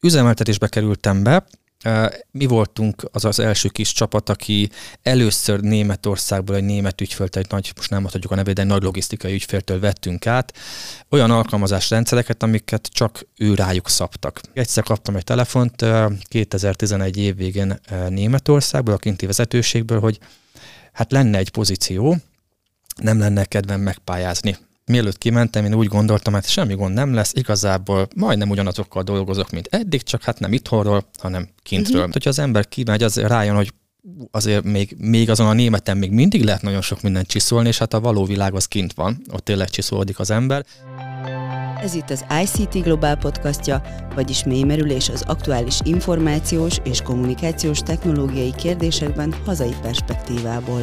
üzemeltetésbe kerültem be, mi voltunk az az első kis csapat, aki először Németországból egy német ügyféltől, egy nagy, most nem mondhatjuk a nevét, de egy nagy logisztikai ügyféltől vettünk át olyan alkalmazás rendszereket, amiket csak ő rájuk szabtak. Egyszer kaptam egy telefont 2011 év végén Németországból, a kinti vezetőségből, hogy hát lenne egy pozíció, nem lenne kedvem megpályázni mielőtt kimentem, én úgy gondoltam, hogy hát semmi gond nem lesz, igazából majdnem ugyanazokkal dolgozok, mint eddig, csak hát nem itthonról, hanem kintről. Uh-huh. Hogyha az ember kimegy, az rájön, hogy azért még, még azon a németen még mindig lehet nagyon sok mindent csiszolni, és hát a való világ az kint van, ott tényleg csiszolódik az ember. Ez itt az ICT Global podcastja, vagyis mélymerülés az aktuális információs és kommunikációs technológiai kérdésekben hazai perspektívából.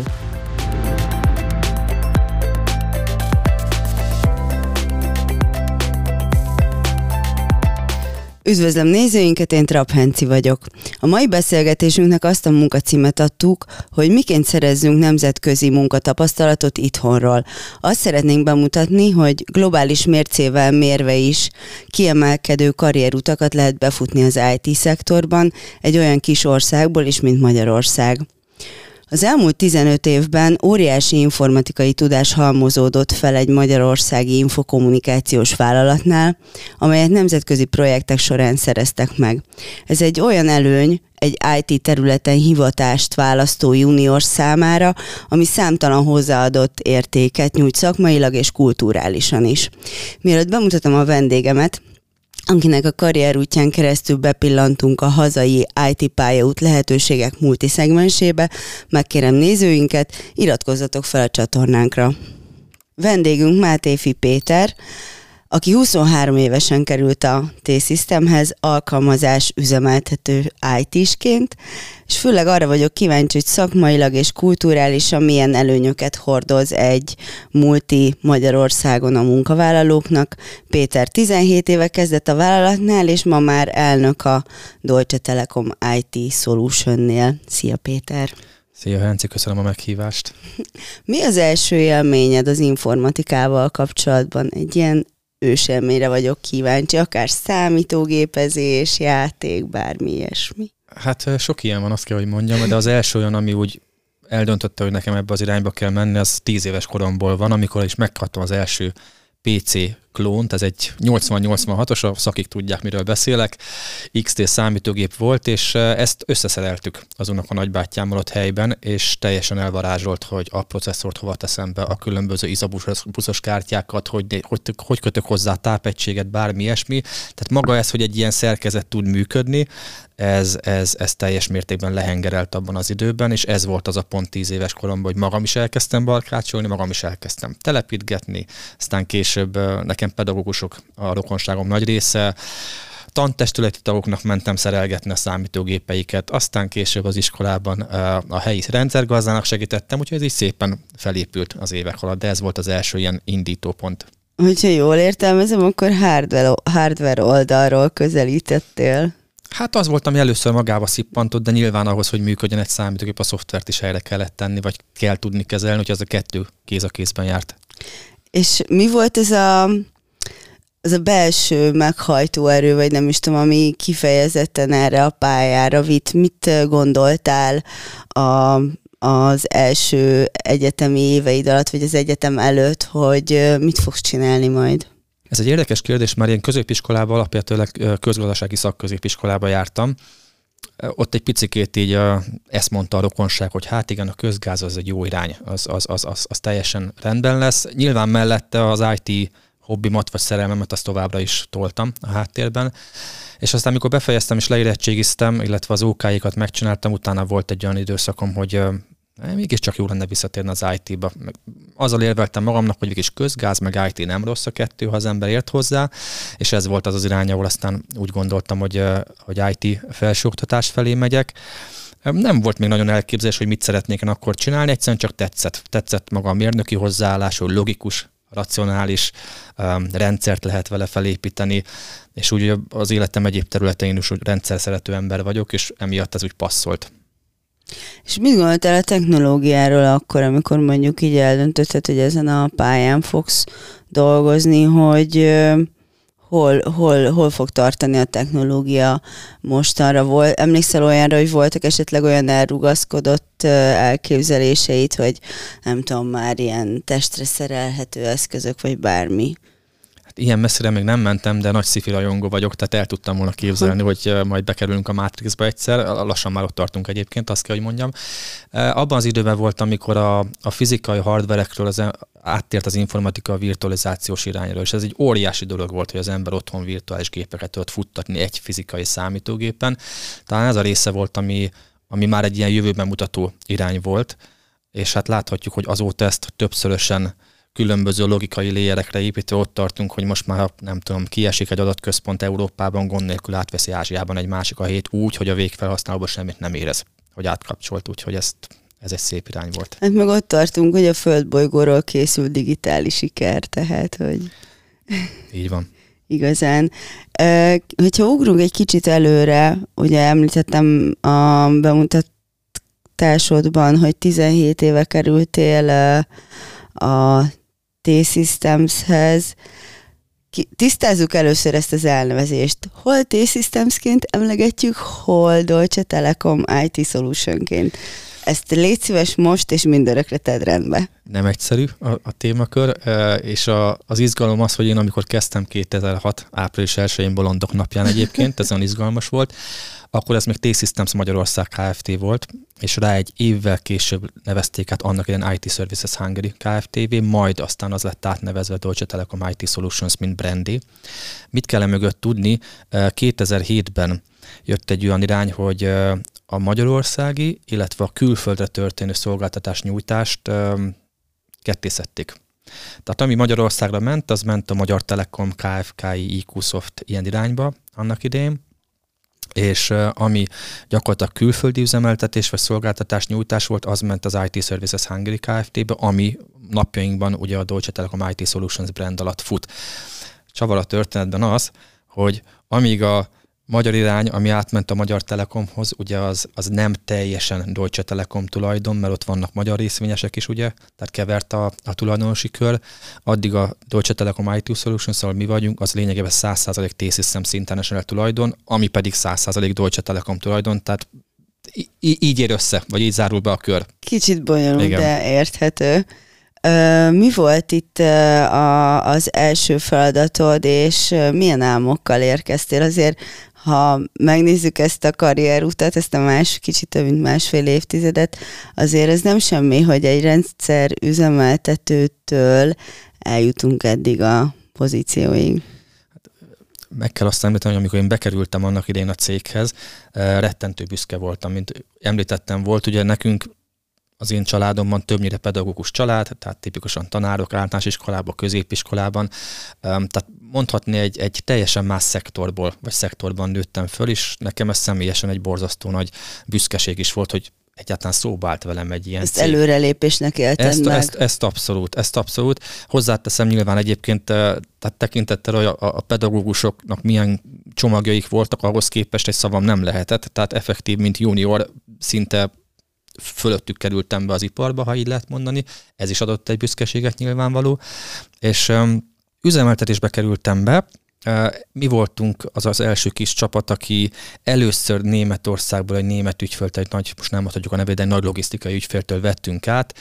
Üdvözlöm nézőinket, én Trap vagyok. A mai beszélgetésünknek azt a munkacímet adtuk, hogy miként szerezzünk nemzetközi munkatapasztalatot itthonról. Azt szeretnénk bemutatni, hogy globális mércével mérve is kiemelkedő karrierutakat lehet befutni az IT szektorban egy olyan kis országból is, mint Magyarország. Az elmúlt 15 évben óriási informatikai tudás halmozódott fel egy magyarországi infokommunikációs vállalatnál, amelyet nemzetközi projektek során szereztek meg. Ez egy olyan előny, egy IT területen hivatást választó junior számára, ami számtalan hozzáadott értéket nyújt szakmailag és kulturálisan is. Mielőtt bemutatom a vendégemet, akinek a karrier útján keresztül bepillantunk a hazai IT pályaút lehetőségek multiszegmensébe, megkérem nézőinket, iratkozzatok fel a csatornánkra. Vendégünk Mátéfi Péter, aki 23 évesen került a T-Systemhez alkalmazás üzemeltető IT-sként, és főleg arra vagyok kíváncsi, hogy szakmailag és kulturálisan milyen előnyöket hordoz egy multi Magyarországon a munkavállalóknak. Péter 17 éve kezdett a vállalatnál, és ma már elnök a Deutsche Telekom IT Solutionnél. Szia Péter! Szia Henci, köszönöm a meghívást. Mi az első élményed az informatikával kapcsolatban? Egy ilyen őselmére vagyok kíváncsi, akár számítógépezés, játék, bármi ilyesmi. Hát sok ilyen van, azt kell, hogy mondjam, de az első olyan, ami úgy eldöntötte, hogy nekem ebbe az irányba kell menni, az tíz éves koromból van, amikor is megkaptam az első PC klónt, ez egy 80-86-os, a szakik tudják, miről beszélek, XT számítógép volt, és ezt összeszereltük azonnak a nagybátyámmal ott helyben, és teljesen elvarázsolt, hogy a processzort hova teszem be, a különböző izabuszos kártyákat, hogy, hogy, hogy kötök hozzá tápegységet, bármi ilyesmi. Tehát maga ez, hogy egy ilyen szerkezet tud működni, ez, ez, ez teljes mértékben lehengerelt abban az időben, és ez volt az a pont tíz éves koromban, hogy magam is elkezdtem barkácsolni, magam is elkezdtem telepítgetni, aztán később nekem pedagógusok a rokonságom nagy része, tantestületi tagoknak mentem szerelgetni a számítógépeiket, aztán később az iskolában a helyi rendszergazdának segítettem, úgyhogy ez így szépen felépült az évek alatt, de ez volt az első ilyen indítópont. Hogyha jól értelmezem, akkor hardware, hardware oldalról közelítettél. Hát az volt, ami először magába szippantott, de nyilván ahhoz, hogy működjön egy számítógép, a szoftvert is helyre kellett tenni, vagy kell tudni kezelni, hogy ez a kettő kéz a kézben járt. És mi volt ez a, az a belső meghajtó erő, vagy nem is tudom, ami kifejezetten erre a pályára vitt? Mit gondoltál a, az első egyetemi éveid alatt, vagy az egyetem előtt, hogy mit fogsz csinálni majd? Ez egy érdekes kérdés, mert én középiskolában, alapvetőleg közgazdasági szakközépiskolában jártam. Ott egy picikét így ezt mondta a rokonság, hogy hát igen, a közgáz az egy jó irány, az, az, az, az, az teljesen rendben lesz. Nyilván mellette az IT hobbimat vagy szerelmemet azt továbbra is toltam a háttérben. És aztán, amikor befejeztem és leérettségiztem, illetve az OK-ikat megcsináltam, utána volt egy olyan időszakom, hogy mégiscsak jó lenne visszatérni az IT-ba. Azzal érveltem magamnak, hogy mégis közgáz, meg IT nem rossz a kettő, ha az ember ért hozzá, és ez volt az az irány, ahol aztán úgy gondoltam, hogy, hogy IT felsőoktatás felé megyek. Nem volt még nagyon elképzelés, hogy mit szeretnék én akkor csinálni, egyszerűen csak tetszett. Tetszett maga a mérnöki hozzáállás, hogy logikus, racionális um, rendszert lehet vele felépíteni, és úgy az életem egyéb területein is rendszer szerető ember vagyok, és emiatt ez úgy passzolt. És mit gondoltál a technológiáról akkor, amikor mondjuk így eldöntötted, hogy ezen a pályán fogsz dolgozni, hogy hol, hol, hol fog tartani a technológia mostanra. Volt, emlékszel olyanra, hogy voltak esetleg olyan elrugaszkodott elképzeléseit, hogy nem tudom, már ilyen testre szerelhető eszközök, vagy bármi? Hát ilyen messzire még nem mentem, de nagy sci rajongó vagyok, tehát el tudtam volna képzelni, hogy majd bekerülünk a Matrixba egyszer, lassan már ott tartunk egyébként, azt kell, hogy mondjam. Abban az időben volt, amikor a, a fizikai hardverekről az áttért az informatika a virtualizációs irányra, és ez egy óriási dolog volt, hogy az ember otthon virtuális gépeket tudott futtatni egy fizikai számítógépen. Talán ez a része volt, ami, ami már egy ilyen jövőben mutató irány volt, és hát láthatjuk, hogy azóta ezt többszörösen különböző logikai léjerekre építve ott tartunk, hogy most már nem tudom, kiesik egy adatközpont Európában, gond nélkül átveszi Ázsiában egy másik a hét úgy, hogy a végfelhasználóban semmit nem érez, hogy átkapcsolt, úgyhogy ezt ez egy szép irány volt. Hát meg ott tartunk, hogy a földbolygóról készül digitális siker, tehát, hogy... Így van. Igazán. Hogyha ugrunk egy kicsit előre, ugye említettem a bemutatásodban, hogy 17 éve kerültél a T-Systemshez. Tisztázzuk először ezt az elnevezést. Hol T-Systemsként emlegetjük, hol Deutsche Telekom IT Solutionként. Ezt légy szíves most, és mindörökre tedd rendbe. Nem egyszerű a, a témakör, és a, az izgalom az, hogy én amikor kezdtem 2006. április 1-én Bolondok napján egyébként, ez olyan izgalmas volt, akkor ez még T-Systems Magyarország Kft. volt, és rá egy évvel később nevezték át annak ilyen IT Services Hungary Kft. majd aztán az lett átnevezve Deutsche Telekom IT Solutions, mint brandi. Mit kell mögött tudni? 2007-ben jött egy olyan irány, hogy a magyarországi, illetve a külföldre történő szolgáltatás nyújtást kettészették. Tehát ami Magyarországra ment, az ment a Magyar Telekom, KFKI, IQ Soft ilyen irányba annak idején, és ami gyakorlatilag külföldi üzemeltetés vagy szolgáltatás nyújtás volt, az ment az IT Services Hungary Kft-be, ami napjainkban ugye a Deutsche Telekom IT Solutions brand alatt fut. Csavar a történetben az, hogy amíg a magyar irány, ami átment a Magyar Telekomhoz, ugye az, az nem teljesen Deutsche Telekom tulajdon, mert ott vannak magyar részvényesek is, ugye, tehát kevert a, a tulajdonosi kör. Addig a Deutsche Telekom IT Solutions, ahol mi vagyunk, az lényegében 100% T-Systems International tulajdon, ami pedig 100% Deutsche Telekom tulajdon, tehát így ér össze, vagy így zárul be a kör. Kicsit bonyolult, Igen. de érthető. Mi volt itt a, az első feladatod, és milyen álmokkal érkeztél? Azért ha megnézzük ezt a karrierutat, ezt a más, kicsit több mint másfél évtizedet, azért ez nem semmi, hogy egy rendszer üzemeltetőtől eljutunk eddig a pozícióig. Meg kell azt említeni, hogy amikor én bekerültem annak idején a céghez, eh, rettentő büszke voltam, mint említettem, volt ugye nekünk az én családomban többnyire pedagógus család, tehát tipikusan tanárok általános iskolában, középiskolában, tehát mondhatni egy, egy teljesen más szektorból, vagy szektorban nőttem föl, és nekem ez személyesen egy borzasztó nagy büszkeség is volt, hogy egyáltalán szóba állt velem egy ilyen Ezt cég. előrelépésnek élted ezt, meg. Ezt, ezt abszolút, ezt abszolút. Hozzáteszem nyilván egyébként, tehát tekintettel, hogy a, a pedagógusoknak milyen csomagjaik voltak, ahhoz képest egy szavam nem lehetett, tehát effektív, mint junior szinte fölöttük kerültem be az iparba, ha így lehet mondani. Ez is adott egy büszkeséget nyilvánvaló. És üzemeltetésbe kerültem be, mi voltunk az az első kis csapat, aki először Németországból egy német ügyféltől, egy nagy, most nem mondhatjuk a nevét, de egy nagy logisztikai ügyféltől vettünk át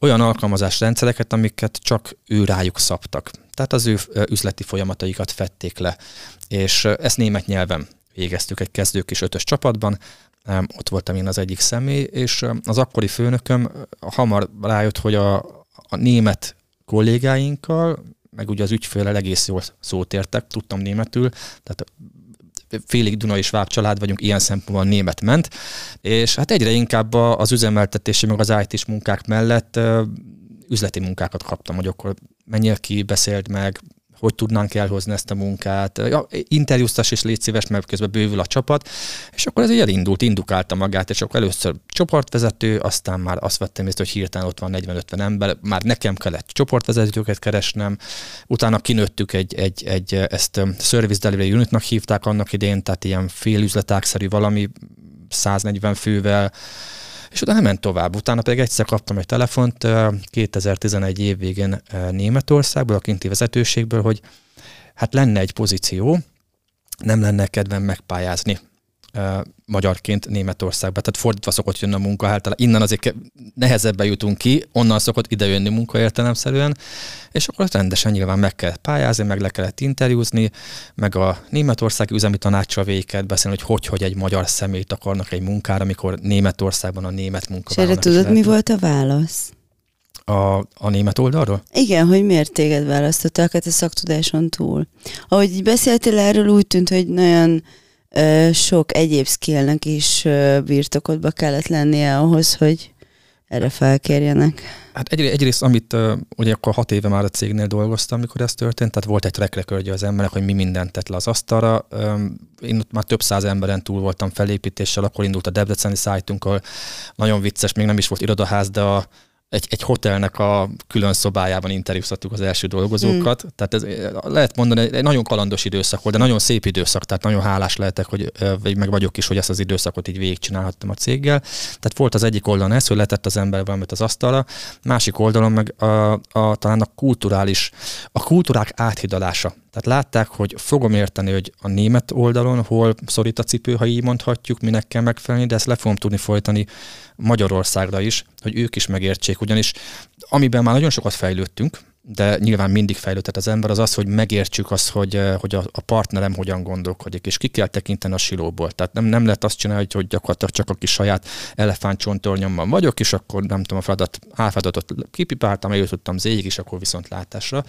olyan alkalmazásrendszereket, amiket csak ő rájuk szabtak. Tehát az ő üzleti folyamataikat fették le. És ezt német nyelven végeztük egy kezdők és ötös csapatban, ott voltam én az egyik személy, és az akkori főnököm hamar rájött, hogy a, a német kollégáinkkal, meg ugye az ügyfélel egész jól szót értek, tudtam németül, tehát félig Duna és Vág család vagyunk, ilyen szempontból német ment, és hát egyre inkább az üzemeltetési, meg az IT-s munkák mellett üzleti munkákat kaptam, hogy akkor menjél ki, beszéld meg, hogy tudnánk elhozni ezt a munkát. Ja, interjúztas is légy szíves, mert közben bővül a csapat, és akkor ez így elindult, indukálta magát, és akkor először csoportvezető, aztán már azt vettem észre, hogy hirtelen ott van 40-50 ember, már nekem kellett csoportvezetőket keresnem, utána kinőttük egy, egy, egy ezt Service Delivery Unitnak hívták annak idén, tehát ilyen félüzletákszerű valami 140 fővel, és utána ment tovább. Utána pedig egyszer kaptam egy telefont 2011 év végén Németországból, a kinti vezetőségből, hogy hát lenne egy pozíció, nem lenne kedvem megpályázni magyarként Németországba. Tehát fordítva szokott jönni a munka, hát innen azért nehezebben jutunk ki, onnan szokott idejönni munka értelemszerűen, és akkor rendesen nyilván meg kell pályázni, meg le kellett interjúzni, meg a németországi üzemi tanácssal végig kellett beszélni, hogy hogy, hogy egy magyar személyt akarnak egy munkára, amikor Németországban a német munka. És erre tudod, mi volt a válasz? A, a német oldalról? Igen, hogy miért téged választottak hát a szaktudáson túl. Ahogy így beszéltél erről, úgy tűnt, hogy nagyon sok egyéb skillnek is birtokodba kellett lennie ahhoz, hogy erre felkérjenek. Hát egy, egyrészt, amit ugye akkor hat éve már a cégnél dolgoztam, amikor ez történt, tehát volt egy recordja az emberek, hogy mi mindent tett le az asztalra. Én ott már több száz emberen túl voltam felépítéssel, akkor indult a Debreceni szájtunk, nagyon vicces, még nem is volt irodaház, de a egy, egy hotelnek a külön szobájában interjúztattuk az első dolgozókat. Mm. Tehát ez, lehet mondani, egy nagyon kalandos időszak volt, de nagyon szép időszak, tehát nagyon hálás lehetek, hogy vagy meg vagyok is, hogy ezt az időszakot így végigcsinálhattam a céggel. Tehát volt az egyik oldalon ez, hogy letett az ember valamit az asztalra, másik oldalon meg a, a, talán a kulturális, a kultúrák áthidalása. Tehát látták, hogy fogom érteni, hogy a német oldalon hol szorít a cipő, ha így mondhatjuk, minek kell megfelelni, de ezt le fogom tudni folytani Magyarországra is, hogy ők is megértsék. Ugyanis amiben már nagyon sokat fejlődtünk, de nyilván mindig fejlődhet az ember, az az, hogy megértsük azt, hogy, eh, hogy a, a partnerem hogyan gondolkodik, és ki kell tekinteni a silóból. Tehát nem, nem lehet azt csinálni, hogy gyakorlatilag csak a kis saját elefántcsontornyomban vagyok, és akkor nem tudom, a feladat, álfeladatot kipipáltam, eljutottam zéig, és akkor viszont látásra,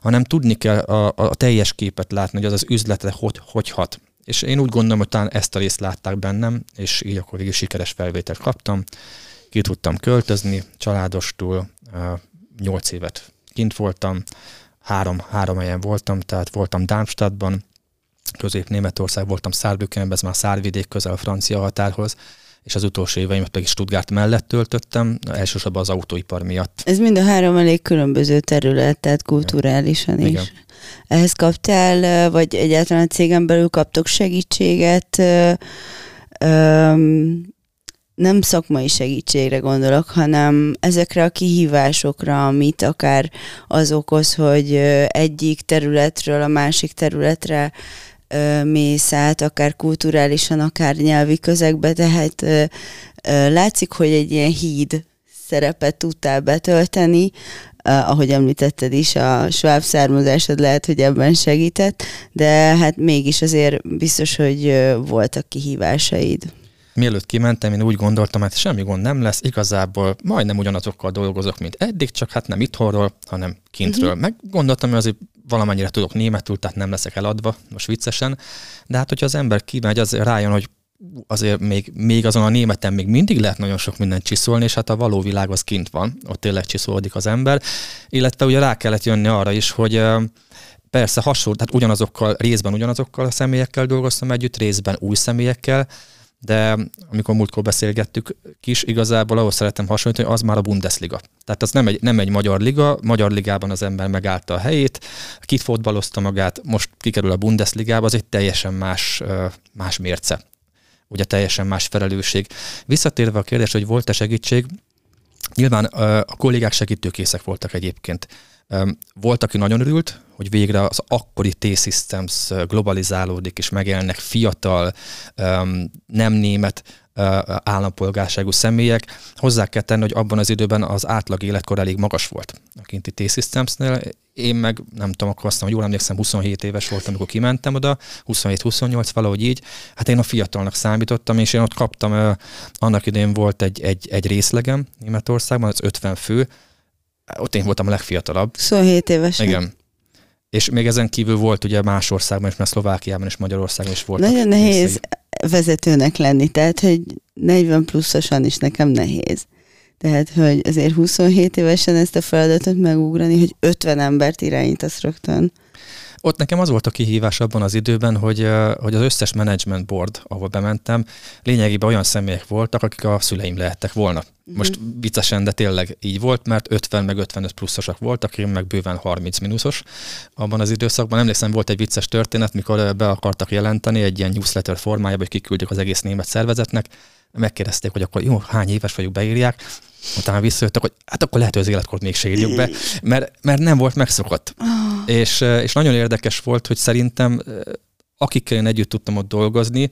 hanem tudni kell a, a teljes képet látni, hogy az az üzletre hogy, hogy hat. És én úgy gondolom, hogy talán ezt a részt látták bennem, és így akkor végig sikeres felvételt kaptam. Ki tudtam költözni családostul, nyolc évet kint voltam, három, három helyen voltam, tehát voltam Darmstadtban, Közép-Németország voltam Szárbükkenben, ez már Szárvidék közel a francia határhoz, és az utolsó éveimet pedig Stuttgart mellett töltöttem, elsősorban az autóipar miatt. Ez mind a három elég különböző terület, tehát kulturálisan is. Igen. Ehhez kaptál, vagy egyáltalán a cégen belül kaptok segítséget, nem szakmai segítségre gondolok, hanem ezekre a kihívásokra, amit akár az okoz, hogy egyik területről a másik területre mész át, akár kulturálisan, akár nyelvi közegbe, tehát látszik, hogy egy ilyen híd szerepet tudtál betölteni, ahogy említetted is, a sváb származásod lehet, hogy ebben segített, de hát mégis azért biztos, hogy voltak kihívásaid mielőtt kimentem, én úgy gondoltam, hogy hát semmi gond nem lesz, igazából majdnem ugyanazokkal dolgozok, mint eddig, csak hát nem itthonról, hanem kintről. Uh-huh. Meg gondoltam, hogy azért valamennyire tudok németül, tehát nem leszek eladva, most viccesen, de hát hogyha az ember kimegy, az rájön, hogy azért még, még azon a németen még mindig lehet nagyon sok mindent csiszolni, és hát a való világ az kint van, ott tényleg csiszolódik az ember, illetve ugye rá kellett jönni arra is, hogy persze hasonló, tehát ugyanazokkal, részben ugyanazokkal a személyekkel dolgoztam együtt, részben új személyekkel, de amikor múltkor beszélgettük kis, igazából ahhoz szeretem hasonlítani, az már a Bundesliga. Tehát az nem egy, nem egy magyar liga, magyar ligában az ember megállta a helyét, kitfotbalozta magát, most kikerül a Bundesligába, az egy teljesen más, más mérce. Ugye teljesen más felelősség. Visszatérve a kérdés, hogy volt-e segítség, nyilván a kollégák segítőkészek voltak egyébként. Volt, aki nagyon örült, hogy végre az akkori T-Systems globalizálódik, és megjelennek fiatal, nem német állampolgárságú személyek. Hozzá kell tenni, hogy abban az időben az átlag életkor elég magas volt a kinti T-Systemsnél. Én meg nem tudom, akkor azt mondom, hogy jól emlékszem, 27 éves voltam, amikor kimentem oda, 27-28, valahogy így. Hát én a fiatalnak számítottam, és én ott kaptam, annak idén volt egy, egy, egy részlegem Németországban, az 50 fő, ott én voltam a legfiatalabb. 27 éves. Igen. És még ezen kívül volt ugye más országban is, mert Szlovákiában és Magyarországon is volt. Nagyon nehéz részei. vezetőnek lenni, tehát hogy 40 pluszosan is nekem nehéz. Tehát, hogy azért 27 évesen ezt a feladatot megugrani, hogy 50 embert irányítasz rögtön. Ott nekem az volt a kihívás abban az időben, hogy, hogy az összes management board, ahol bementem, lényegében olyan személyek voltak, akik a szüleim lehettek volna. Uh-huh. Most viccesen, de tényleg így volt, mert 50 meg 55 pluszosak voltak, én meg bőven 30 mínuszos abban az időszakban. Emlékszem, volt egy vicces történet, mikor be akartak jelenteni egy ilyen newsletter formájában, hogy kiküldjük az egész német szervezetnek, megkérdezték, hogy akkor jó, hány éves vagyok, beírják, utána visszajöttek, hogy hát akkor lehet, hogy az életkort még írjuk be, mert, mert nem volt megszokott. És, és nagyon érdekes volt, hogy szerintem akikkel én együtt tudtam ott dolgozni,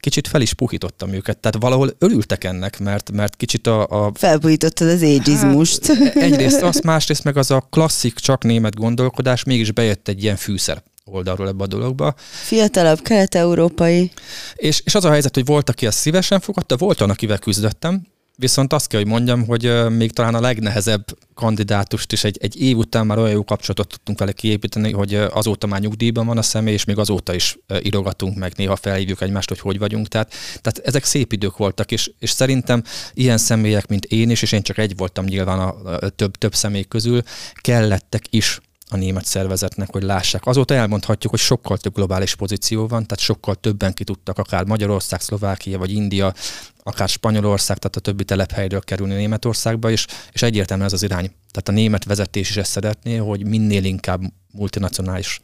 kicsit fel is puhítottam őket. Tehát valahol örültek ennek, mert, mert kicsit a... a Felpuhítottad az ageizmust. Hát, egyrészt az, másrészt meg az a klasszik, csak német gondolkodás, mégis bejött egy ilyen fűszer oldalról ebbe a dologba. Fiatalabb, kelet-európai. És, és az a helyzet, hogy volt, aki ezt szívesen fogadta, volt olyan, akivel küzdöttem, Viszont azt kell, hogy mondjam, hogy még talán a legnehezebb kandidátust is egy, egy év után már olyan jó kapcsolatot tudtunk vele kiépíteni, hogy azóta már nyugdíjban van a személy, és még azóta is írogatunk meg, néha felhívjuk egymást, hogy hogy vagyunk. Tehát, tehát ezek szép idők voltak, és, és szerintem ilyen személyek, mint én is, és én csak egy voltam nyilván a, a több, több személy közül, kellettek is a német szervezetnek, hogy lássák. Azóta elmondhatjuk, hogy sokkal több globális pozíció van, tehát sokkal többen ki tudtak, akár Magyarország, Szlovákia vagy India, akár Spanyolország, tehát a többi telephelyről kerülni Németországba, és, és egyértelműen ez az irány. Tehát a német vezetés is ezt szeretné, hogy minél inkább multinacionális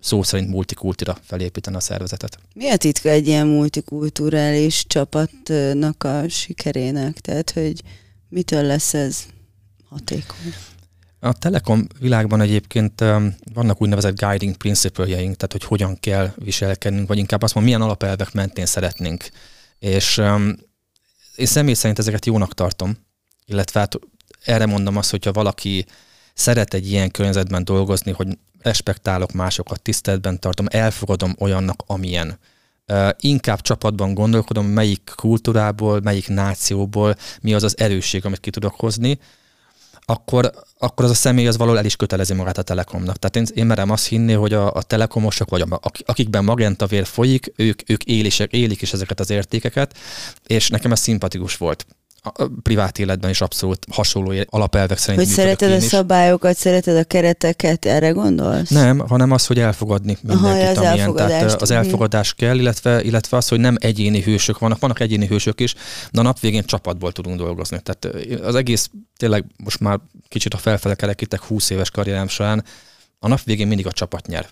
szó szerint multikultúra felépíteni a szervezetet. Mi a titka egy ilyen multikulturális csapatnak a sikerének? Tehát, hogy mitől lesz ez hatékony? A Telekom világban egyébként vannak úgynevezett guiding principle-jeink, tehát hogy hogyan kell viselkednünk, vagy inkább azt mondom, milyen alapelvek mentén szeretnénk. És um, én személy szerint ezeket jónak tartom, illetve hát erre mondom azt, hogyha valaki szeret egy ilyen környezetben dolgozni, hogy respektálok másokat, tiszteletben tartom, elfogadom olyannak, amilyen. Uh, inkább csapatban gondolkodom, melyik kultúrából, melyik nációból mi az az erősség, amit ki tudok hozni, akkor, akkor az a személy az valahol el is kötelezi magát a Telekomnak. Tehát én, én merem azt hinni, hogy a, a telekomosok, vagy a, akikben magenta vér folyik, ők, ők élisek, élik is ezeket az értékeket, és nekem ez szimpatikus volt a privát életben is abszolút hasonló alapelvek szerint Hogy szereted a szabályokat, szereted a kereteket, erre gondolsz? Nem, hanem az, hogy elfogadni mindenkit, Aha, amilyen. Tehát az elfogadás kell, illetve, illetve az, hogy nem egyéni hősök vannak, vannak egyéni hősök is, de a nap végén csapatból tudunk dolgozni. Tehát az egész tényleg most már kicsit a felfele kerekítek 20 éves karrierem során, a nap végén mindig a csapat nyer.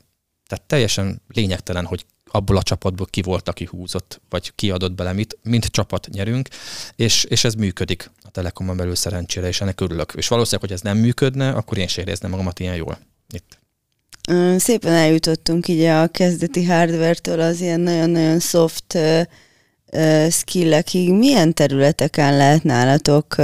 Tehát teljesen lényegtelen, hogy abból a csapatból ki volt, aki húzott, vagy kiadott bele mit, mint csapat nyerünk, és, és ez működik a Telekomon belül szerencsére, és ennek örülök. És valószínűleg, hogy ez nem működne, akkor én sem érezném magamat ilyen jól itt. Szépen eljutottunk így a kezdeti hardware-től az ilyen nagyon-nagyon soft skillekig. Milyen területeken lehet nálatok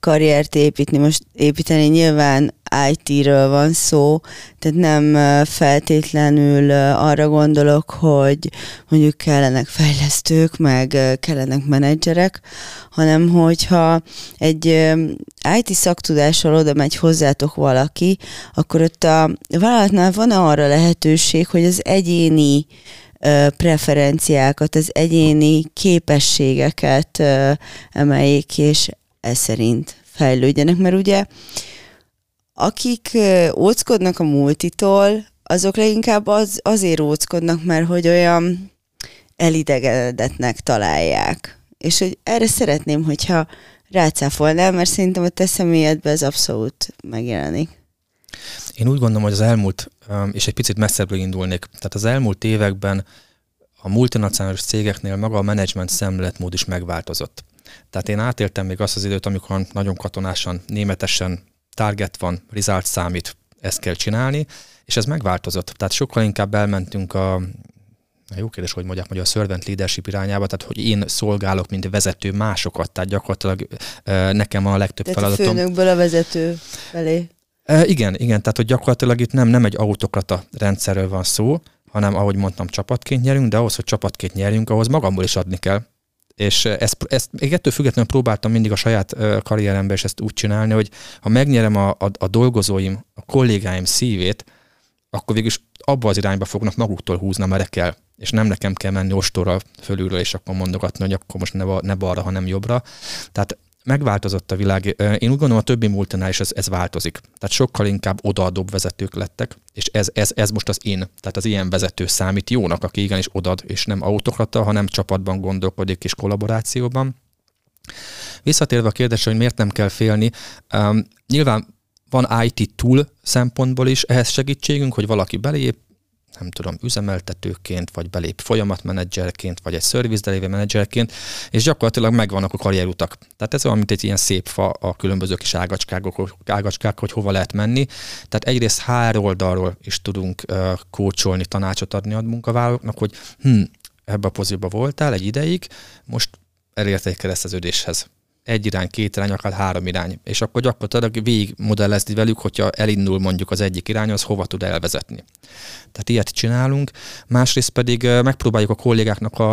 karriert építeni? Most építeni nyilván IT-ről van szó, tehát nem feltétlenül arra gondolok, hogy mondjuk kellenek fejlesztők, meg kellenek menedzserek, hanem hogyha egy IT szaktudással oda megy hozzátok valaki, akkor ott a vállalatnál van arra lehetőség, hogy az egyéni preferenciákat, az egyéni képességeket emeljék, és ez szerint fejlődjenek, mert ugye akik óckodnak a multitól, azok leginkább az, azért óckodnak, mert hogy olyan elidegedetnek találják. És hogy erre szeretném, hogyha rácáfolnál, mert szerintem a te személyedben ez abszolút megjelenik. Én úgy gondolom, hogy az elmúlt, és egy picit messzebbről indulnék, tehát az elmúlt években a multinacionális cégeknél maga a menedzsment szemléletmód is megváltozott. Tehát én átéltem még azt az időt, amikor nagyon katonásan, németesen target van, result számít, ezt kell csinálni, és ez megváltozott. Tehát sokkal inkább elmentünk a jó kérdés, hogy mondják, hogy a servant leadership irányába, tehát hogy én szolgálok, mint vezető másokat, tehát gyakorlatilag nekem a legtöbb tehát feladatom. a főnökből a vezető felé. E, igen, igen, tehát hogy gyakorlatilag itt nem, nem egy autokrata rendszerről van szó, hanem ahogy mondtam, csapatként nyerünk, de ahhoz, hogy csapatként nyerjünk, ahhoz magamból is adni kell. És ezt, ezt még ettől függetlenül próbáltam mindig a saját karrieremben is ezt úgy csinálni, hogy ha megnyerem a, a, a dolgozóim, a kollégáim szívét, akkor végülis abba az irányba fognak maguktól húzni, mert kell. És nem nekem kell menni ostorral fölülről, és akkor mondogatni, hogy akkor most ne, ne balra, hanem jobbra. Tehát megváltozott a világ. Én úgy gondolom, a többi multinál is ez, ez változik. Tehát sokkal inkább odaadóbb vezetők lettek, és ez, ez, ez most az én. Tehát az ilyen vezető számít jónak, aki igenis odad, és nem autokrata, hanem csapatban gondolkodik és kollaborációban. Visszatérve a kérdésre, hogy miért nem kell félni, um, nyilván van IT tool szempontból is ehhez segítségünk, hogy valaki belép, nem tudom, üzemeltetőként, vagy belép folyamatmenedzserként, vagy egy service delivery menedzserként, és gyakorlatilag megvannak a karrierutak. Tehát ez olyan, mint egy ilyen szép fa a különböző kis ágacskák, ágacskák hogy hova lehet menni. Tehát egyrészt három oldalról is tudunk uh, kócsolni, tanácsot adni a munkavállalóknak, hogy hm, ebbe a pozícióba voltál egy ideig, most elérte egy kereszteződéshez egy irány, két irány, akár három irány. És akkor gyakorlatilag végig modellezni velük, hogyha elindul mondjuk az egyik irány, az hova tud elvezetni. Tehát ilyet csinálunk. Másrészt pedig megpróbáljuk a kollégáknak a,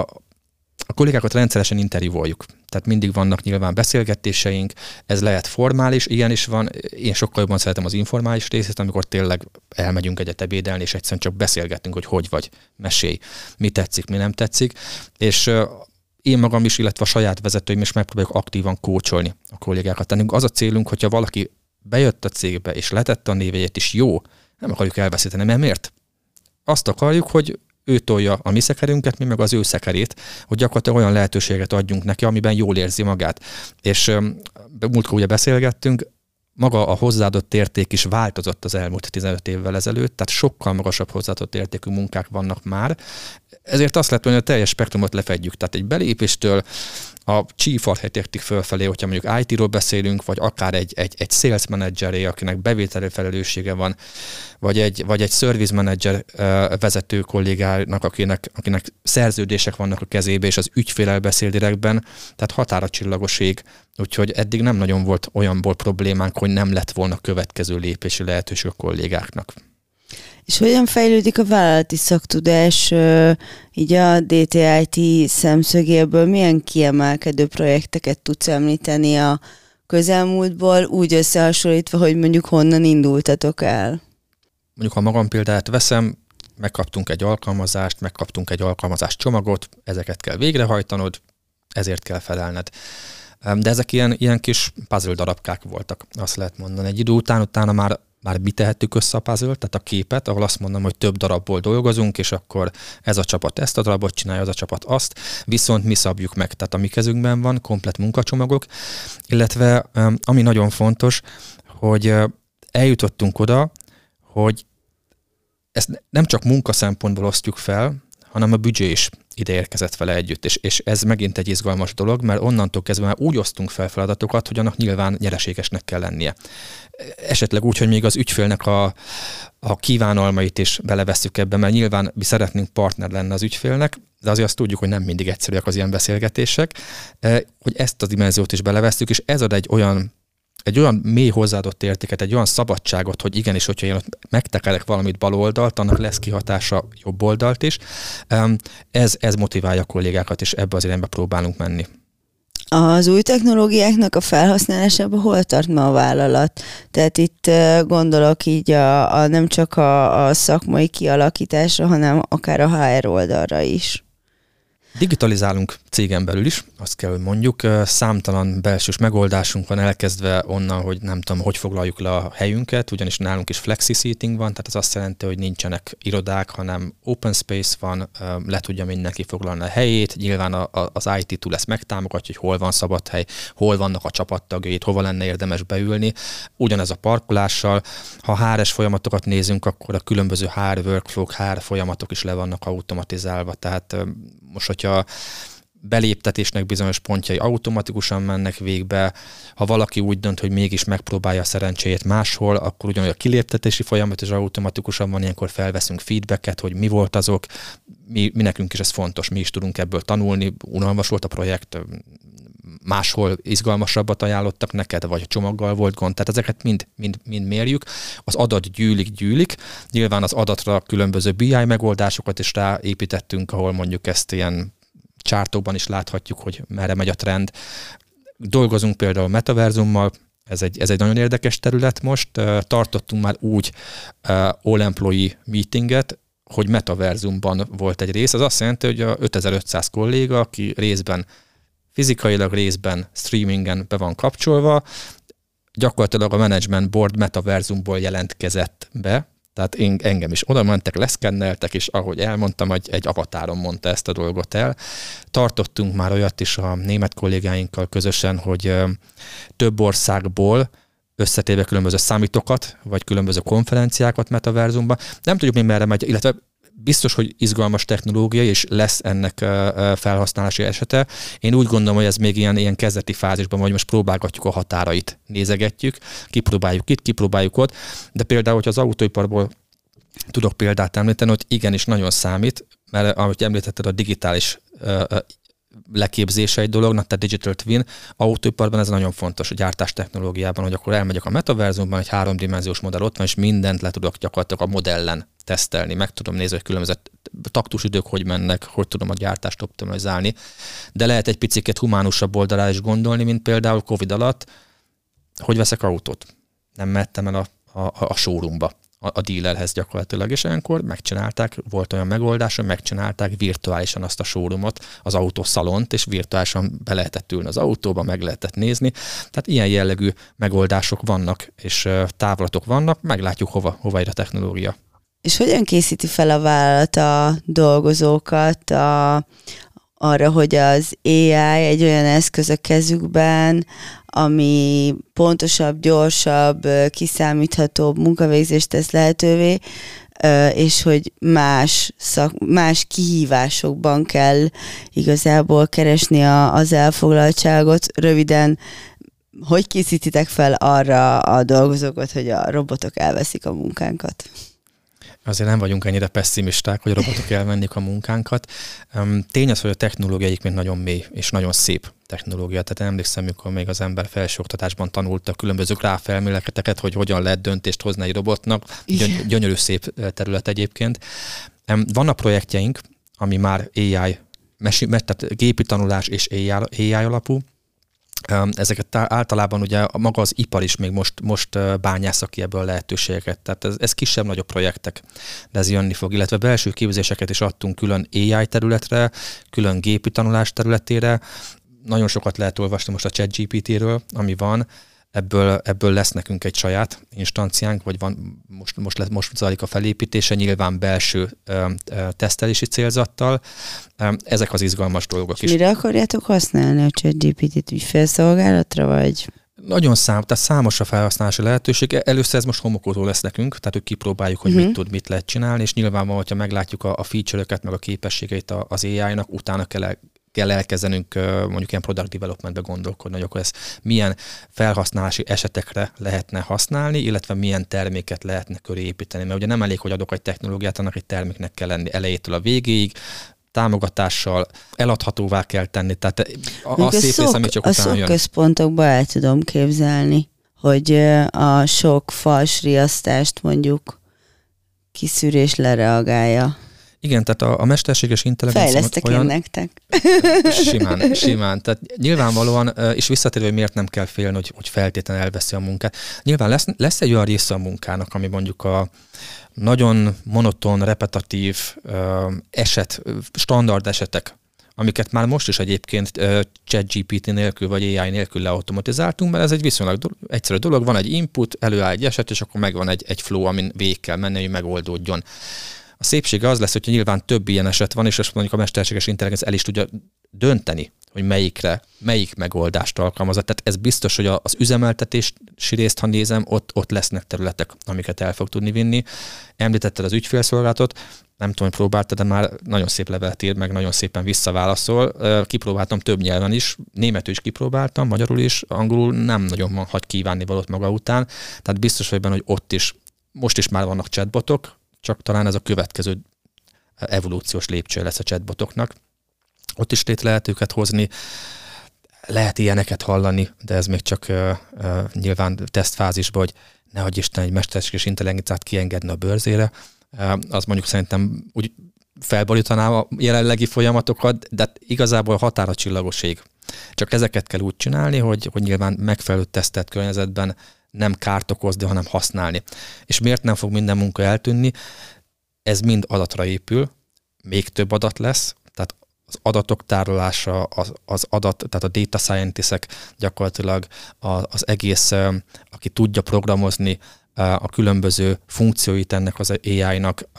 a kollégákat rendszeresen interjúvoljuk. Tehát mindig vannak nyilván beszélgetéseink, ez lehet formális, ilyen is van. Én sokkal jobban szeretem az informális részét, amikor tényleg elmegyünk egyet ebédelni, és egyszerűen csak beszélgetünk, hogy hogy vagy, mesélj, mi tetszik, mi nem tetszik. És én magam is, illetve a saját vezetőim is megpróbáljuk aktívan kócsolni a kollégákat. Tennünk az a célunk, hogyha valaki bejött a cégbe és letette a névjegyet is jó, nem akarjuk elveszíteni, mert miért? Azt akarjuk, hogy ő tolja a mi szekerünket, mi meg az ő szekerét, hogy gyakorlatilag olyan lehetőséget adjunk neki, amiben jól érzi magát. És múltkor ugye beszélgettünk, maga a hozzáadott érték is változott az elmúlt 15 évvel ezelőtt, tehát sokkal magasabb hozzáadott értékű munkák vannak már. Ezért azt lehet mondani, hogy a teljes spektrumot lefedjük. Tehát egy belépéstől a chief architectig fölfelé, hogyha mondjuk IT-ról beszélünk, vagy akár egy, egy, egy sales manageré, akinek bevételi felelőssége van, vagy egy, vagy egy service manager vezető kollégának, akinek, akinek szerződések vannak a kezébe, és az ügyfélel beszél direktben, tehát határa csillagoség. Úgyhogy eddig nem nagyon volt olyanból problémánk, hogy nem lett volna következő lépési lehetőség a kollégáknak. És hogyan fejlődik a vállalati szaktudás így a DTIT szemszögéből? Milyen kiemelkedő projekteket tudsz említeni a közelmúltból, úgy összehasonlítva, hogy mondjuk honnan indultatok el? Mondjuk, ha magam példát veszem, megkaptunk egy alkalmazást, megkaptunk egy alkalmazás csomagot, ezeket kell végrehajtanod, ezért kell felelned. De ezek ilyen, ilyen kis puzzle darabkák voltak, azt lehet mondani. Egy idő után, utána már már mi tehettük össze a puzzle tehát a képet, ahol azt mondom, hogy több darabból dolgozunk, és akkor ez a csapat ezt a darabot csinálja, az a csapat azt, viszont mi szabjuk meg, tehát a mi kezünkben van komplet munkacsomagok, illetve ami nagyon fontos, hogy eljutottunk oda, hogy ezt nem csak munka szempontból osztjuk fel, hanem a büdzsé is ide érkezett vele együtt. És, és ez megint egy izgalmas dolog, mert onnantól kezdve már úgy osztunk fel feladatokat, hogy annak nyilván nyereségesnek kell lennie. Esetleg úgy, hogy még az ügyfélnek a, a kívánalmait is belevesszük ebbe, mert nyilván mi szeretnénk partner lenni az ügyfélnek, de azért azt tudjuk, hogy nem mindig egyszerűek az ilyen beszélgetések, eh, hogy ezt a dimenziót is belevesztük, és ez ad egy olyan egy olyan mély hozzáadott értéket, egy olyan szabadságot, hogy igenis, hogyha én ott megtekerek valamit bal oldalt, annak lesz kihatása jobb oldalt is. Ez, ez motiválja a kollégákat, és ebbe az irányba próbálunk menni. Az új technológiáknak a felhasználásában hol tart ma a vállalat? Tehát itt gondolok így a, a nem csak a, a szakmai kialakításra, hanem akár a HR oldalra is. Digitalizálunk cégen belül is, azt kell, hogy mondjuk. Számtalan belsős megoldásunk van elkezdve onnan, hogy nem tudom, hogy foglaljuk le a helyünket, ugyanis nálunk is flexi seating van, tehát ez azt jelenti, hogy nincsenek irodák, hanem open space van, le tudja mindenki foglalni a helyét. Nyilván az IT túl ezt megtámogatja, hogy hol van szabad hely, hol vannak a csapattagjait, hova lenne érdemes beülni. Ugyanez a parkolással. Ha HR-es folyamatokat nézünk, akkor a különböző HR workflow, HR folyamatok is le vannak automatizálva, tehát most, hogyha beléptetésnek bizonyos pontjai automatikusan mennek végbe, ha valaki úgy dönt, hogy mégis megpróbálja a szerencséjét máshol, akkor ugyanúgy a kiléptetési folyamat is automatikusan van, ilyenkor felveszünk feedbacket, hogy mi volt azok, mi, mi nekünk is ez fontos, mi is tudunk ebből tanulni, unalmas volt a projekt, máshol izgalmasabbat ajánlottak neked, vagy csomaggal volt gond. Tehát ezeket mind, mind, mind mérjük. Az adat gyűlik, gyűlik. Nyilván az adatra különböző BI megoldásokat is ráépítettünk, ahol mondjuk ezt ilyen csártókban is láthatjuk, hogy merre megy a trend. Dolgozunk például metaverzummal, ez egy, ez egy nagyon érdekes terület most. Tartottunk már úgy all employee meetinget, hogy metaverzumban volt egy rész. Az azt jelenti, hogy a 5500 kolléga, aki részben fizikailag részben streamingen be van kapcsolva, gyakorlatilag a management board metaverzumból jelentkezett be, tehát én, engem is oda mentek, leszkenneltek, és ahogy elmondtam, hogy egy avatáron mondta ezt a dolgot el. Tartottunk már olyat is a német kollégáinkkal közösen, hogy több országból összetéve különböző számítokat, vagy különböző konferenciákat metaverzumba. Nem tudjuk még merre megy, illetve biztos, hogy izgalmas technológia, és lesz ennek felhasználási esete. Én úgy gondolom, hogy ez még ilyen, ilyen kezdeti fázisban, vagy most próbálgatjuk a határait, nézegetjük, kipróbáljuk itt, kipróbáljuk ott, de például, hogy az autóiparból tudok példát említeni, hogy igenis nagyon számít, mert ahogy említetted, a digitális leképzése egy dolognak, tehát digital twin, autóiparban ez nagyon fontos a gyártás technológiában, hogy akkor elmegyek a metaverzumban, egy háromdimenziós modell ott van, és mindent le tudok gyakorlatilag a modellen tesztelni, meg tudom nézni, hogy különböző taktusidők hogy mennek, hogy tudom a gyártást optimalizálni, de lehet egy picit humánusabb oldalá is gondolni, mint például Covid alatt, hogy veszek autót. Nem mehettem el a, a, a showroomba a, a dealerhez gyakorlatilag, és olyankor megcsinálták, volt olyan megoldás, hogy megcsinálták virtuálisan azt a showroomot, az autószalont, és virtuálisan be lehetett ülni az autóba, meg lehetett nézni. Tehát ilyen jellegű megoldások vannak, és távlatok vannak, meglátjuk hova, hova ér a technológia. És hogyan készíti fel a vállalat a dolgozókat a, arra, hogy az AI egy olyan eszköz a kezükben, ami pontosabb, gyorsabb, kiszámíthatóbb munkavégzést tesz lehetővé, és hogy más, szak, más kihívásokban kell igazából keresni a, az elfoglaltságot. Röviden, hogy készítitek fel arra a dolgozókat, hogy a robotok elveszik a munkánkat? Azért nem vagyunk ennyire pessimisták, hogy a robotok elvennék a munkánkat. Tény az, hogy a technológia egyébként nagyon mély és nagyon szép technológia. Tehát emlékszem, amikor még az ember felsőoktatásban tanulta különböző gráfelméleteket, hogy hogyan lehet döntést hozni egy robotnak. Gyöny- gyönyörű szép terület egyébként. Vannak projektjeink, ami már AI, mesi- tehát gépi tanulás és AI, AI alapú, Ezeket általában ugye maga az ipar is még most, most bányász ki ebből a lehetőségeket. Tehát ez, ez kisebb-nagyobb projektek, de ez jönni fog. Illetve belső képzéseket is adtunk külön AI területre, külön gépi tanulás területére. Nagyon sokat lehet olvasni most a ChatGPT-ről, ami van, ebből, ebből lesz nekünk egy saját instanciánk, vagy van, most, most, lesz, most zajlik a felépítése, nyilván belső ö, ö, tesztelési célzattal. Ezek az izgalmas dolgok is. Mire akarjátok használni a ChatGPT-t? Ügyfélszolgálatra, vagy? Nagyon szám, tehát számos a felhasználási lehetőség. Először ez most homokótól lesz nekünk, tehát hogy kipróbáljuk, hogy uh-huh. mit tud, mit lehet csinálni, és nyilvánvalóan, hogyha meglátjuk a, a feature-öket, meg a képességeit az AI-nak, utána kell kell elkezdenünk mondjuk ilyen product developmentbe gondolkodni, hogy akkor ezt milyen felhasználási esetekre lehetne használni, illetve milyen terméket lehetne köré építeni. Mert ugye nem elég, hogy adok egy technológiát, annak egy terméknek kell lenni elejétől a végéig, támogatással eladhatóvá kell tenni. Tehát a, a szép rész, ami csak a utána jön. központokba el tudom képzelni, hogy a sok fals riasztást mondjuk kiszűrés lereagálja. Igen, tehát a, a mesterséges intelligencia Fejlesztek olyan... én nektek. Simán, simán. Tehát nyilvánvalóan, és visszatérve, hogy miért nem kell félni, hogy, hogy feltétlenül elveszi a munkát. Nyilván lesz, lesz egy olyan része a munkának, ami mondjuk a nagyon monoton, repetatív eset, standard esetek, amiket már most is egyébként uh, ChatGPT nélkül vagy AI nélkül leautomatizáltunk, mert ez egy viszonylag do- egyszerű dolog, van egy input, előáll egy eset, és akkor megvan egy, egy flow, amin végig kell menni, hogy megoldódjon. A szépsége az lesz, hogy nyilván több ilyen eset van, és azt mondjuk a mesterséges intelligencia el is tudja dönteni, hogy melyikre, melyik megoldást alkalmazza. Tehát ez biztos, hogy az üzemeltetési részt, ha nézem, ott, ott lesznek területek, amiket el fog tudni vinni. Említetted az ügyfélszolgálatot, nem tudom, hogy próbáltad, de már nagyon szép levelet ír, meg nagyon szépen visszaválaszol. Kipróbáltam több nyelven is, németül is kipróbáltam, magyarul is, angolul nem nagyon hagy kívánni valót maga után. Tehát biztos vagy benne, hogy ott is, most is már vannak chatbotok, csak talán ez a következő evolúciós lépcső lesz a chatbotoknak. Ott is létre lehet őket hozni, lehet ilyeneket hallani, de ez még csak uh, uh, nyilván tesztfázisban, hogy nehogy Isten egy mesterséges intelligenciát kiengedne a bőrzére. Uh, az mondjuk szerintem úgy felborítaná a jelenlegi folyamatokat, de igazából a határa csillagoség. Csak ezeket kell úgy csinálni, hogy, hogy nyilván megfelelő tesztelt környezetben nem kárt okozni, hanem használni. És miért nem fog minden munka eltűnni? Ez mind adatra épül, még több adat lesz, tehát az adatok tárolása, az, az adat, tehát a data scientistek gyakorlatilag az egész, aki tudja programozni a különböző funkcióit ennek az AI-nak,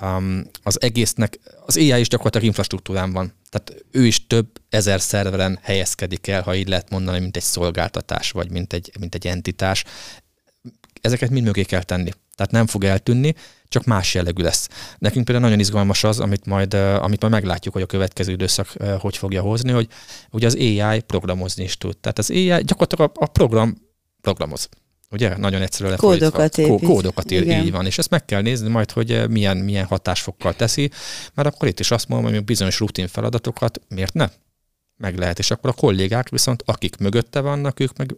az egésznek, az AI is gyakorlatilag infrastruktúrán van. Tehát ő is több ezer szerveren helyezkedik el, ha így lehet mondani, mint egy szolgáltatás, vagy mint egy, mint egy entitás ezeket mind mögé kell tenni. Tehát nem fog eltűnni, csak más jellegű lesz. Nekünk például nagyon izgalmas az, amit majd, amit majd meglátjuk, hogy a következő időszak hogy fogja hozni, hogy ugye az AI programozni is tud. Tehát az AI gyakorlatilag a, a program programoz. Ugye? Nagyon egyszerű Kódokat épít. Kódokat ír, így van. És ezt meg kell nézni majd, hogy milyen, milyen hatásfokkal teszi, mert akkor itt is azt mondom, hogy bizonyos rutin feladatokat miért ne? Meg lehet. És akkor a kollégák viszont, akik mögötte vannak, ők meg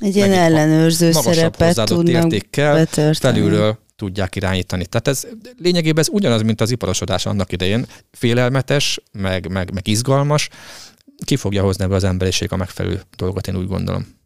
egy ilyen ellenőrző szerepet tudnak értékkel felülről tudják irányítani. Tehát ez lényegében ez ugyanaz, mint az iparosodás annak idején. Félelmetes, meg, meg, meg izgalmas. Ki fogja hozni ebből az emberiség a megfelelő dolgot, én úgy gondolom.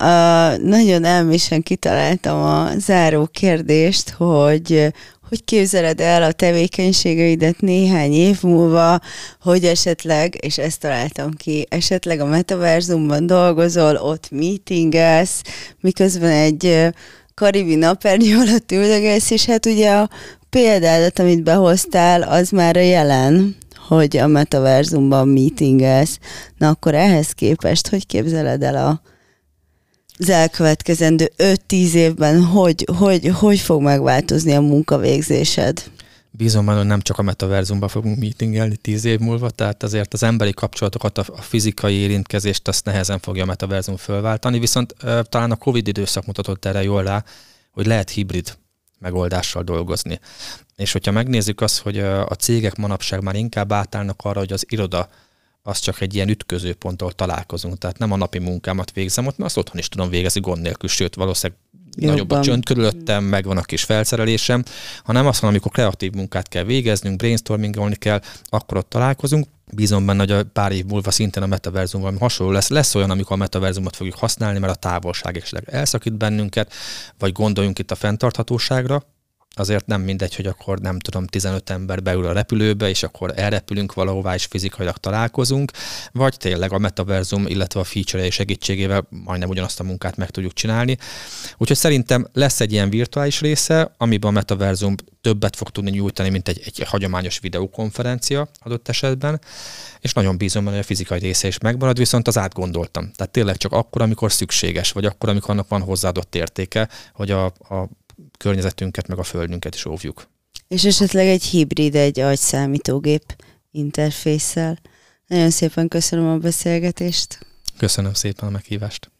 Uh, nagyon elmésen kitaláltam a záró kérdést, hogy hogy képzeled el a tevékenységeidet néhány év múlva, hogy esetleg, és ezt találtam ki, esetleg a metaverzumban dolgozol, ott meetingelsz, miközben egy karibi napernyő alatt üldögélsz, és hát ugye a példádat, amit behoztál, az már a jelen, hogy a metaverzumban meetingelsz. Na akkor ehhez képest, hogy képzeled el a az elkövetkezendő 5-10 évben hogy, hogy, hogy fog megváltozni a munkavégzésed? Bízom benne, hogy nem csak a metaverzumban fogunk meetingelni tíz év múlva, tehát azért az emberi kapcsolatokat, a, fizikai érintkezést azt nehezen fogja a metaverzum fölváltani, viszont talán a Covid időszak mutatott erre jól rá, hogy lehet hibrid megoldással dolgozni. És hogyha megnézzük azt, hogy a cégek manapság már inkább átállnak arra, hogy az iroda az csak egy ilyen ütközőponttól találkozunk. Tehát nem a napi munkámat végzem ott, mert azt otthon is tudom végezni gond nélkül, sőt, valószínűleg Jobban. nagyobb a csönd körülöttem, megvan a kis felszerelésem, hanem azt van, amikor kreatív munkát kell végeznünk, brainstormingolni kell, akkor ott találkozunk. Bízom benne, hogy a pár év múlva szintén a metaverzum valami hasonló lesz. Lesz olyan, amikor a metaverzumot fogjuk használni, mert a távolság esetleg elszakít bennünket, vagy gondoljunk itt a fenntarthatóságra, azért nem mindegy, hogy akkor nem tudom, 15 ember beül a repülőbe, és akkor elrepülünk valahová, és fizikailag találkozunk, vagy tényleg a metaverzum, illetve a feature segítségével majdnem ugyanazt a munkát meg tudjuk csinálni. Úgyhogy szerintem lesz egy ilyen virtuális része, amiben a metaverzum többet fog tudni nyújtani, mint egy, egy hagyományos videokonferencia adott esetben, és nagyon bízom benne, hogy a fizikai része is megmarad, viszont az átgondoltam. Tehát tényleg csak akkor, amikor szükséges, vagy akkor, amikor annak van hozzáadott értéke, hogy a, a környezetünket, meg a földünket is óvjuk. És esetleg egy hibrid, egy agyszámítógép interfésszel. Nagyon szépen köszönöm a beszélgetést. Köszönöm szépen a meghívást.